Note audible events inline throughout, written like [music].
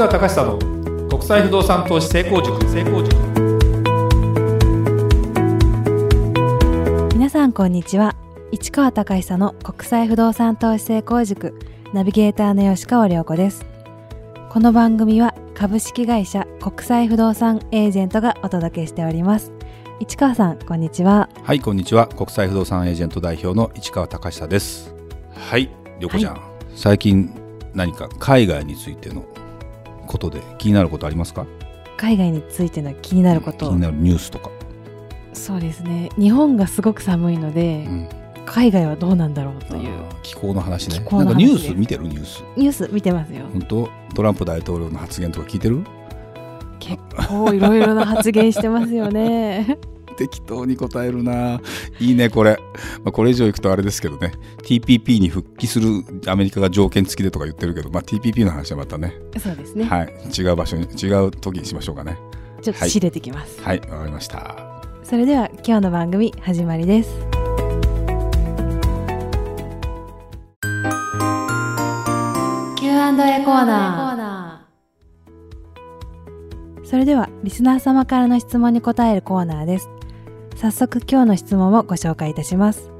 川隆久の国際不動産投資成功塾。成功塾皆さんこんにちは。市川隆久の国際不動産投資成功塾。ナビゲーターの吉川良子です。この番組は株式会社国際不動産エージェントがお届けしております。市川さんこんにちは。はいこんにちは。国際不動産エージェント代表の市川隆久です。はい良子ちゃん、はい、最近何か海外についてのことで気になることありますか？海外についての気になること、気になるニュースとか。そうですね。日本がすごく寒いので、うん、海外はどうなんだろうという気候の話ね。なんかニュース見てる？ニュース。ニュース見てますよ。本当？トランプ大統領の発言とか聞いてる？結構いろいろな発言してますよね適当に答えるな。いいねこれ、まあ、これ以上いくとあれですけどね。TPP に復帰するアメリカが条件付きでとか言ってるけど、まあ、TPP の話はまたね。そうですね。はい。違う場所に違う時にしましょうかね。ちょっと仕入れてきます。はいわ、はい、かりました。それでは今日の番組始まりです。Q&A コーナー。それではリスナー様からの質問に答えるコーナーです早速今日の質問をご紹介いたします。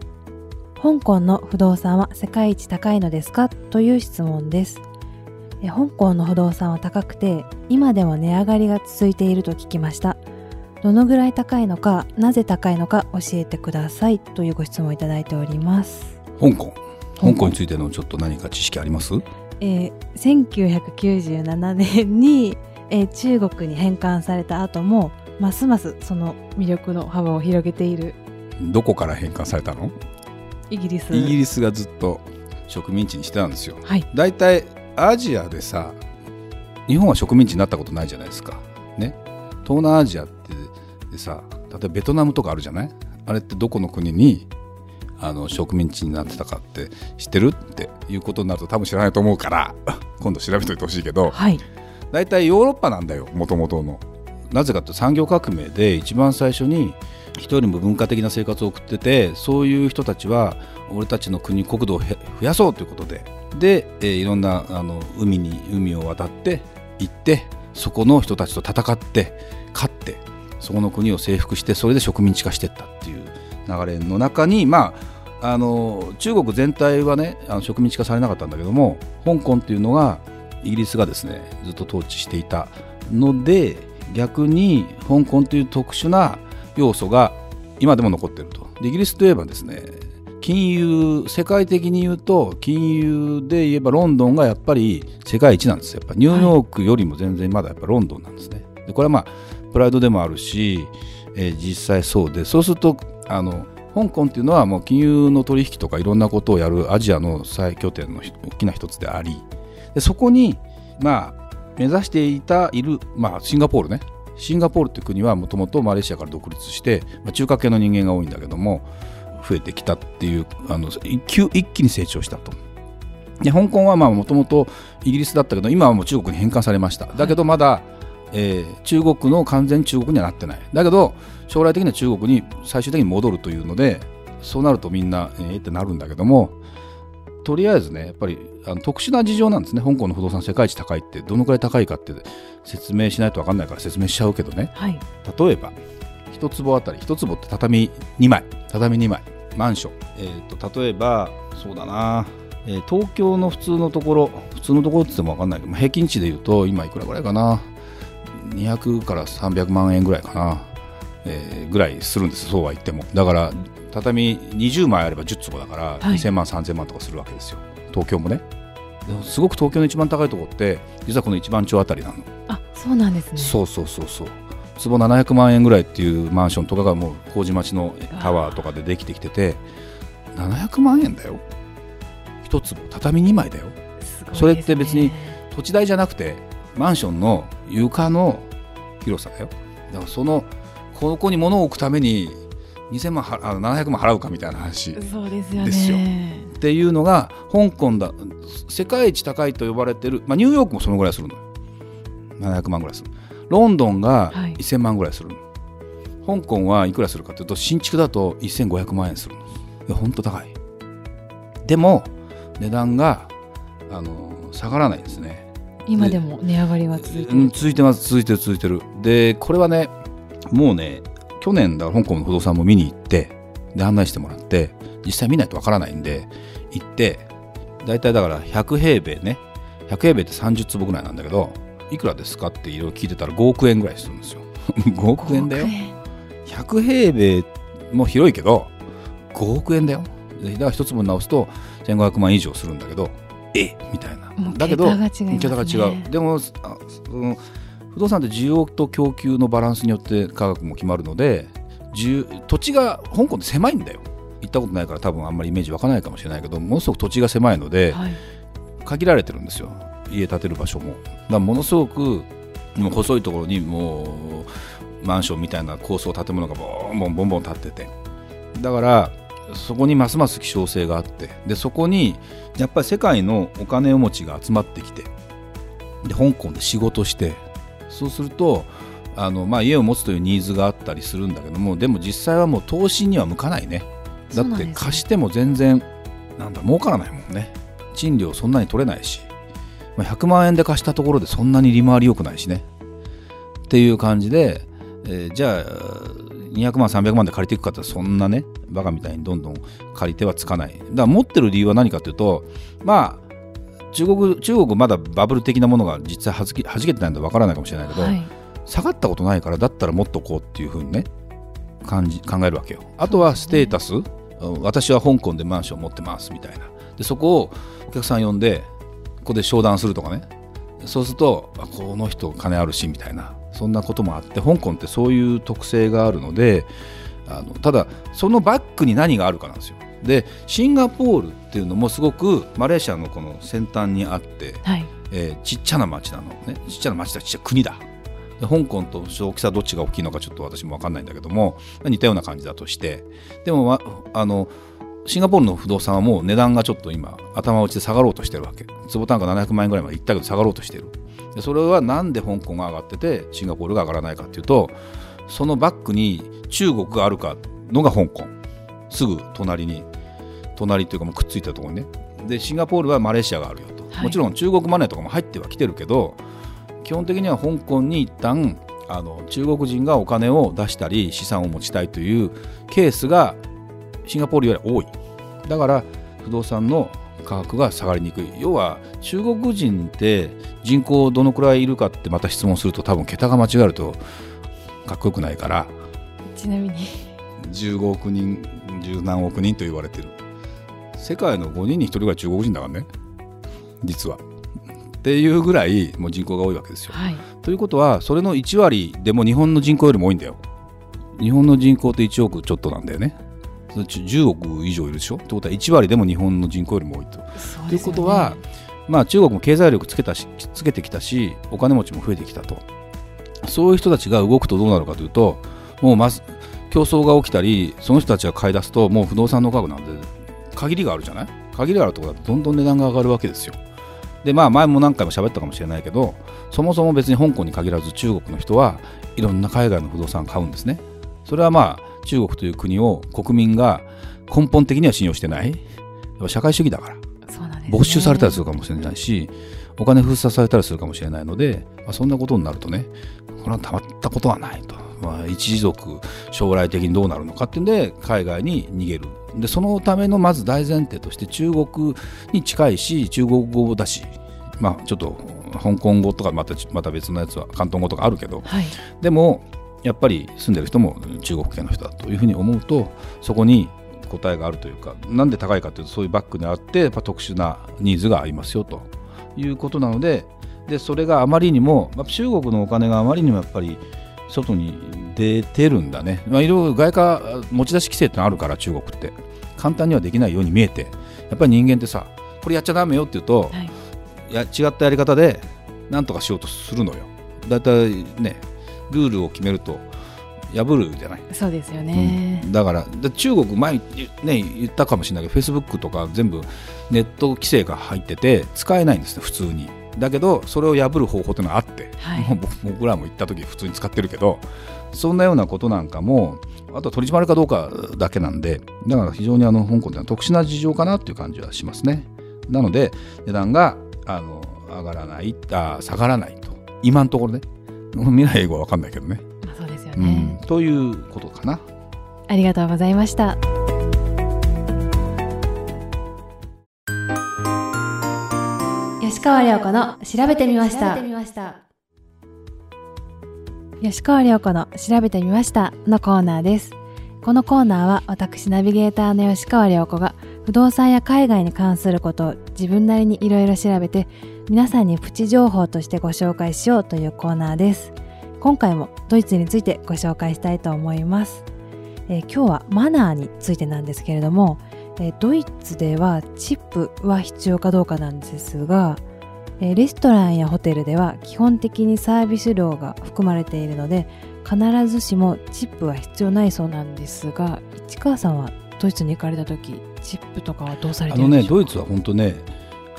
香港の不動産は世界一高いのですか？という質問です。香港の不動産は高くて今でも値上がりが続いていると聞きました。どのぐらい高いのかなぜ高いのか教えてください。というご質問いただいております。香港。香港。についてのちょっと何か知識あります？えー、1997年に、えー、中国に返還された後もますますその魅力の幅を広げている。どこから返還されたの？イギリス。イギリスがずっと植民地にしてたんですよ、はい、だいたいアジアでさ日本は植民地になったことないじゃないですか。ね。東南アジアってでさ例えばベトナムとかあるじゃない？あれってどこの国にあの植民地になってたかって知ってるっていうことになると多分知らないと思うから [laughs] 今度調べといてほしいけど、はい、大体ヨーロッパなんだよもともとのなぜかと産業革命で一番最初に一人よりも文化的な生活を送っててそういう人たちは俺たちの国国土を増やそうということで。で、えー、いろんなあの海に海を渡って行ってそこの人たちと戦って勝ってそこの国を征服してそれで植民地化していったっていう流れの中にまああの中国全体はねあの植民地化されなかったんだけども香港っていうのがイギリスがですねずっと統治していたので逆に香港という特殊な要素が今でも残っていると。イギリスといえばですね金融世界的に言うと金融で言えばロンドンがやっぱり世界一なんです。やっぱニューヨークよりも全然まだやっぱロンドンなんですね。でこれはまあプライドでもあるし、えー、実際そうでそうするとあの香港っていうのはもう金融の取引とかいろんなことをやるアジアの最拠点の大きな一つでありでそこにまあ目指していたいる、まあ、シンガポールね。シンガポールという国はもともとマレーシアから独立して、まあ、中華系の人間が多いんだけども増えてきたっていうあの一一気に成長したと。で香港はもともとイギリスだったけど今はもう中国に返還されました。だけどまだ、はい、えー、中国の完全中国にはなってない。だけど将来的には中国に最終的に戻るというのでそうなるとみんなえー、ってなるんだけどもとりあえずねやっぱりあの特殊な事情なんですね。香港の不動産世界一高いってどのくらい高いかって説明しないと分かんないから説明しちゃうけどね、はい、例えば1坪あたり1坪って畳2枚。畳2枚。マンション、えーと、例えばそうだな、えー、東京の普通のところ。普通のところって言っても分かんないけど平均値で言うと今いくらぐらいかな。200から300万円ぐらいかな、えー、ぐらいするんですそうは言っても。だから畳20枚あれば10坪だから2000万、はい、3000万とかするわけですよ。東京もね。すごく東京の一番高いところって実はこの一番町あたりなの。あそうなんですね。そうそうそうそう。坪700万円ぐらいっていうマンションとかがもう麹町のタワーとかでできてきてて700万円だよ。一坪。畳2枚だよ、ね、それって別に土地代じゃなくてマンションの床の広さだよ。だからそのここに物を置くために2000万あの700万払うかみたいな話そうですよね。っていうのが香港だ世界一高いと呼ばれてる、まあ、ニューヨークもそのぐらいするの。700万ぐらいする。ロンドンが1000万ぐらいする、はい、香港はいくらするかというと新築だと1500万円するいや本当高い。でも値段があの下がらないですね。今でも値上がりは続いてる、うん続いてます。続いてる続いてる。でこれはねもうね去年だから香港の不動産も見に行ってで案内してもらって実際見ないとわからないんで行って大体だから100平米ね。100平米って30坪ぐらいなんだけどいくらですかっていろいろ聞いてたら5億円ぐらいするんですよ。[laughs] 5億円だよ。100平米も広いけど5億円だよ。でだから一坪直すと1500万以上するんだけどえみたいな。だけど桁が違いますね。桁が違う。でもあその不動産って需要と供給のバランスによって価格も決まるので需土地が香港って狭いんだよ。行ったことないから多分あんまりイメージ湧かないかもしれないけどものすごく土地が狭いのではい。限られてるんですよ。家建てる場所も。だからものすごくもう細いところにもうマンションみたいな高層建物がボンボンボンボン建ってて。だからそこにますます希少性があって。でそこにやっぱり世界のお金持ちが集まってきて。で香港で仕事してそうするとあの、まあ、家を持つというニーズがあったりするんだけどもでも実際はもう投資には向かないね。だって貸しても全然なんだ儲からないもんね。賃料そんなに取れないし、まあ、100万円で貸したところでそんなに利回り良くないしね。っていう感じで、えーじゃあ200万300万で借りていくかってそんなねバカみたいにどんどん借りてはつかない。だから持ってる理由は何かというとまあ中国中国まだバブル的なものが実際はじけはじけてないのでわからないかもしれないけど、はい。下がったことないからだったらもっとこうっていうふうにね感じ考えるわけよ。あとはステータス、うん私は香港でマンション持ってますみたいな。でそこをお客さん呼んでここで商談するとかね。そうするとあこの人金あるしみたいな。そんなこともあって香港ってそういう特性があるのであのただそのバックに何があるかなんですよでシンガポールっていうのもすごくマレーシアのこの先端にあってはい。えーちっちゃな町なの。ねちっちゃな町だちっちゃい国だ。で香港と大きさどっちが大きいのかちょっと私も分かんないんだけどもまあ似たような感じだとして。でも、まあのシンガポールの不動産はもう値段がちょっと今頭打ちで下がろうとしてるわけ。坪単価700万円ぐらいまでいったけど下がろうとしてる。でそれはなんで香港が上がっててシンガポールが上がらないかっていうとそのバックに中国があるかのが香港。すぐ隣に隣っていうかもうくっついたところにね。でシンガポールはマレーシアがあるよと、はい。もちろん中国マネーとかも入ってはきてるけど基本的には香港に一旦あの中国人がお金を出したり資産を持ちたいというケースがシンガポールより多い。だから不動産の価格が下がりにくい。要は中国人って人口どのくらいいるかってまた質問すると多分桁が間違えるとかっこよくないから。ちなみに。15億人十何億人と言われてる世界の5人に1人ぐらい中国人だからね。実は。っていうぐらいもう人口が多いわけですよ。はい。ということはそれの1割でも日本の人口よりも多いんだよ。日本の人口って1億ちょっとなんだよね。それ10億以上いるでしょ。ってことは1割でも日本の人口よりも多いと。ということは、まあ、中国も経済力つけたしつけてきたしお金持ちも増えてきたと。そういう人たちが動くとどうなるかというともうまず競争が起きたりその人たちが買い出すともう不動産の価格なんで限りがあるじゃない？限りがあるところだとどんどん値段が上がるわけですよ。でまあ前も何回も喋ったかもしれないけどそもそも別に香港に限らず中国の人はいろんな海外の不動産を買うんですね。それはまあ中国という国を国民が根本的には信用してない。やっぱ社会主義だから。ね。没収されたりするかもしれないしお金封鎖されたりするかもしれないので、まあ、そんなことになるとねこれはたまったことはないと、まあ、一時族将来的にどうなるのかっていうんで海外に逃げる。でそのためのまず大前提として中国に近いし中国語だしまあちょっと香港語とかまたまた別のやつは広東語とかあるけどはい。でもやっぱり住んでる人も中国系の人だというふうに思うとそこに答えがあるというかなんで高いかというとそういうバックにあってやっぱ特殊なニーズがありますよということなのででそれがあまりにも、まあ、中国のお金があまりにもやっぱり外に出てるんだね、まあ、いろいろ外貨持ち出し規制ってのあるから中国って。簡単にはできないように見えて。やっぱり人間ってさこれやっちゃダメよって言うと、はい。や違ったやり方で何とかしようとするのよ。だいたいねルールを決めると破るじゃない、そうですよね、だからで中国前にね言ったかもしれないけどフェイスブックとか全部ネット規制が入ってて使えないんですね普通にだけどそれを破る方法というのがあって、はい。僕僕らも行った時普通に使ってるけどそんなようなことなんかもあとは取り締まるかどうかだけなんでだから非常にあの香港ってのは特殊な事情かなっていう感じはしますね。なので値段があの上がらないあ下がらないと。今のところね。未来英語は分かんないけどね、まあ、そうですようね、ん、ということかな。ありがとうございました吉川亮子の調べてみました。吉川亮子の調べてみましたのコーナーです。このコーナーは私ナビゲーターの吉川亮子が不動産や海外に関することを自分なりにいろいろ調べて皆さんにプチ情報としてご紹介しようというコーナーです。今回もドイツについてご紹介したいと思います、えー今日はマナーについてなんですけれども、えードイツではチップは必要かどうかなんですが、えーレストランやホテルでは基本的にサービス料が含まれているので必ずしもチップは必要ないそうなんですが市川さんはドイツに行かれた時チップとかはどうされあのてるんでしょうか？ねドイツは本当ね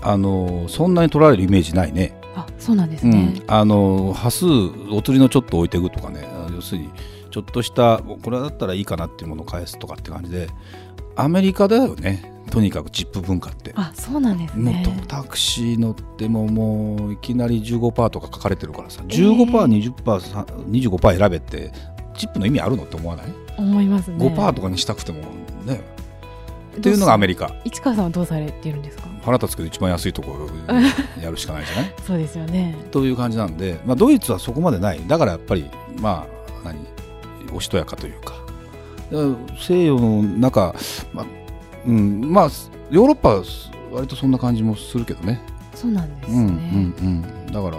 あのそんなに取られるイメージないね。あそうなんですうねん、、あの端数お釣りのちょっと置いていくとかね。あの要するにちょっとしたこれだったらいいかなっていうものを返すとかって感じでアメリカだよねとにかくチップ文化って。あそうなんですもうタクシー乗ってももういきなり15%とか書かれてるからさ。えー。15%20%、さ25%選べってチップの意味あるのって思わない、思いますね。5%とかにしたくてもね。っていうのがアメリカ。市川さんはどうされているんですか？腹立つけど一番安いところやるしかないじゃない？[laughs] そうですよね。という感じなんで、まあ、ドイツはそこまでない。だからやっぱりまあ何？おしとやかというか。西洋の中、まあうん、まあヨーロッパは割とそんな感じもするけどね。そうなんですね、うんうんうん、だから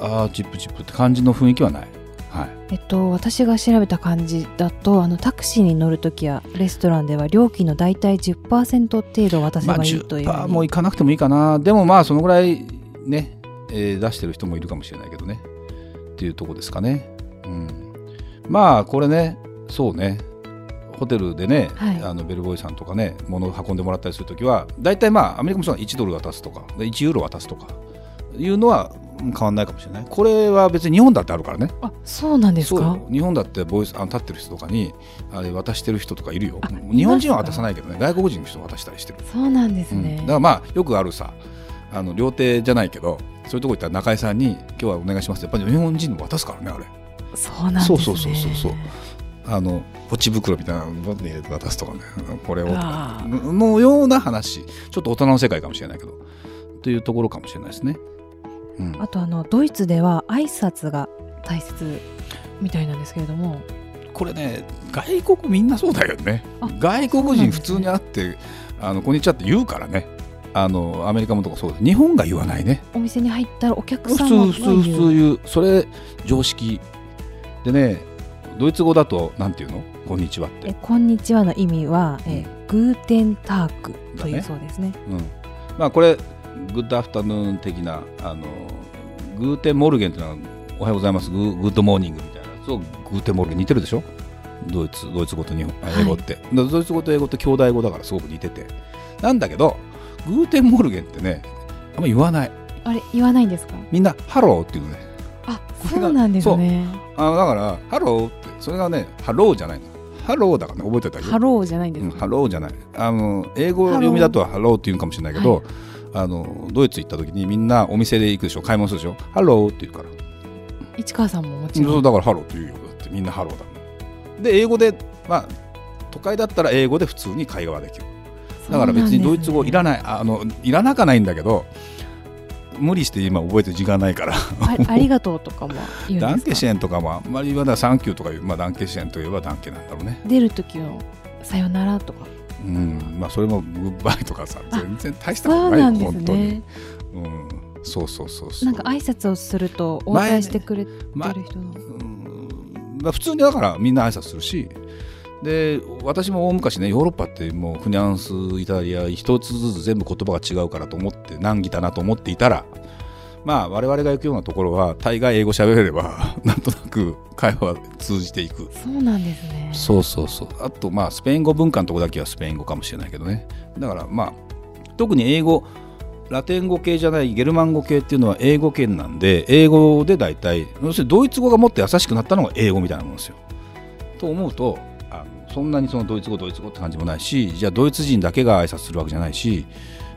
ああチップチップって感じの雰囲気はない、はい、えっと私が調べた感じだとあのタクシーに乗るときやレストランでは料金の大体10%程度渡せまあばいいという。ふう10%に、もいかなくてもいいかな。でもまあそのぐらいね、えー出してる人もいるかもしれないけどね。っていうとこですかね、うん、まあこれねそうねホテルでね、はい。あのベルボーイさんとかね物を運んでもらったりするときは大体まあアメリカもそうだ1ドル渡すとかで1ユーロ渡すとかいうのはうん変わんないかもしれない。これは別に日本だってあるからね。あそうなんですか？日本だってボイスあの立ってる人とかにあれ渡してる人とかいるよ。あ日本人は渡さないけどね。外国人の人は渡したりしてる、そうなんですうん。ね、だからまあよくあるさあの料亭じゃないけどそういうとこ行ったら中井さんに「今日はお願いします」ってやっぱり日本人も渡すからねあれ。そうなんですね。そうそうそうそうそうあのポチ袋みたいなのボンに入れて渡すとかね。これをのような話。ちょっと大人の世界かもしれないけど。というところかもしれないですね。うん。あとあのドイツでは挨拶が大切みたいなんですけれども。これね外国みんなそうだよね。あ外国人普通に会って「あのこんにちは」って言うからね。あのアメリカもとかそうです日本が言わないね。お店に入ったらお客さんは通普通普通言う。それ常識。でねドイツ語だとなんていうの？こんにちはって。えこんにちはの意味は、え Guten Tag というそうですね。うん、まあこれ good afternoon 的なあの Guten Morgen っていうのはおはようございます。グー good morning みたいな。そう Guten Morgen 似てるでしょ？ドイツドイツ語と日本英語って、だからドイツ語と英語って兄弟語だからすごく似てて。なんだけど Guten Morgen ってねあんま言わない。あれ言わないんですか？みんなハローっていうのね。あそうなんですね。あのだからハローそれがねハローじゃないの。ハローだからね覚えてたらいいよ。ハローじゃないんですか、うんハローじゃない。あの英語読みだとハローって言うかもしれないけど、はい。あのドイツ行った時にみんなお店で行くでしょ。買い物するでしょ。ハローって言うから。市川さんももちろそうんだからハローって言うよ。だってみんなハローだもん。で英語でまあ都会だったら英語で普通に会話はできる。だから別にドイツ語いらないないあのいらなかないんだけど無理して今覚えてる時間ないから。あありがとうとかも言うんですか？ Danke schön とかもあんまり言わない。 Thank you とかまあ、 Danke schön といえば Danke なんだろうね。出る時のさよならとか。うん。まあそれも goodbye とかさあ全然大したそことないようなんです本当に。ねうん。そうそうそうそう。なんか挨拶をすると応対してくれてる前人の、うん。まあ普通にだからみんな挨拶するしで私も大昔ねヨーロッパってもうフランスイタリア一つずつ全部言葉が違うからと思って難儀だなと思っていたらまあ我々が行くようなところは大概英語喋れれば [laughs] なんとなく会話は通じていく。そうなんですね。そうそうそう。あとまあスペイン語文化のとこだけはスペイン語かもしれないけどね。だからまあ特に英語ラテン語系じゃないゲルマン語系っていうのは英語圏なんで英語で大体要するにドイツ語がもっと優しくなったのが英語みたいなもんですよ。と思うとそんなにそのドイツ語ドイツ語って感じもないしじゃあドイツ人だけが挨拶するわけじゃないし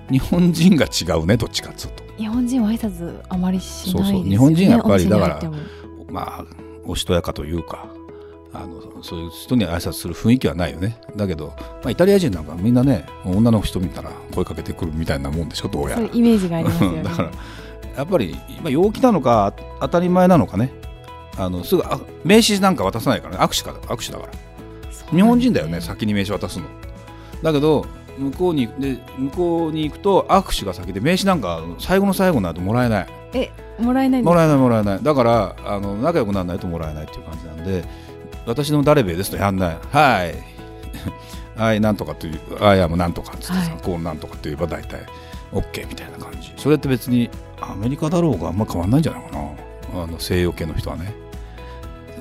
日本人が違うねどっちかっつうと。日本人は挨拶あまりしないですよね。そうそう日本人やっぱりだからまあおしとやかというかあのそういう人に挨拶する雰囲気はないよね。だけど、まあ、イタリア人なんかみんなね女の人見たら声かけてくるみたいなもんでしょどうやら。そういうイメージがありますよね。だからやっぱり今陽気なのか当たり前なのかね。あのすぐあ名刺なんか渡さないからね。握手か握手だから日本人だよね先に名刺渡すの。だけど向こうにで向こうに行くと握手が先で名刺なんか最後の最後になるともらえない。えもらえないもらえないもらえない。だからあの仲良くならないともらえないっていう感じなんで私の誰べですとやんない。はい。[laughs] はいなんとかというあいやもうなんとかっつってさ、はい。こうなんとかって言えば大体 OK みたいな感じ。それって別にアメリカだろうがあんま変わんないんじゃないかな。あの西洋系の人はね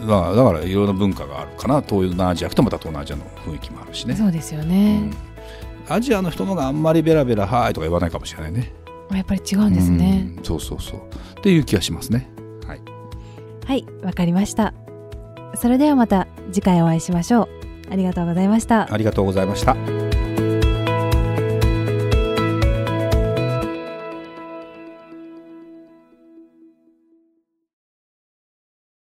だからだからいろんな文化があるかな。東南アジアとまた東南アジアの雰囲気もあるしね。そうですようねん、アジアの人のがあんまりベラベラ「はい」とか言わないかもしれないね。やっぱり違うんですね、うん。そうそうそう。っていう気がしますね。はい。はいわかりました。それではまた次回お会いしましょう。ありがとうございました。ありがとうございました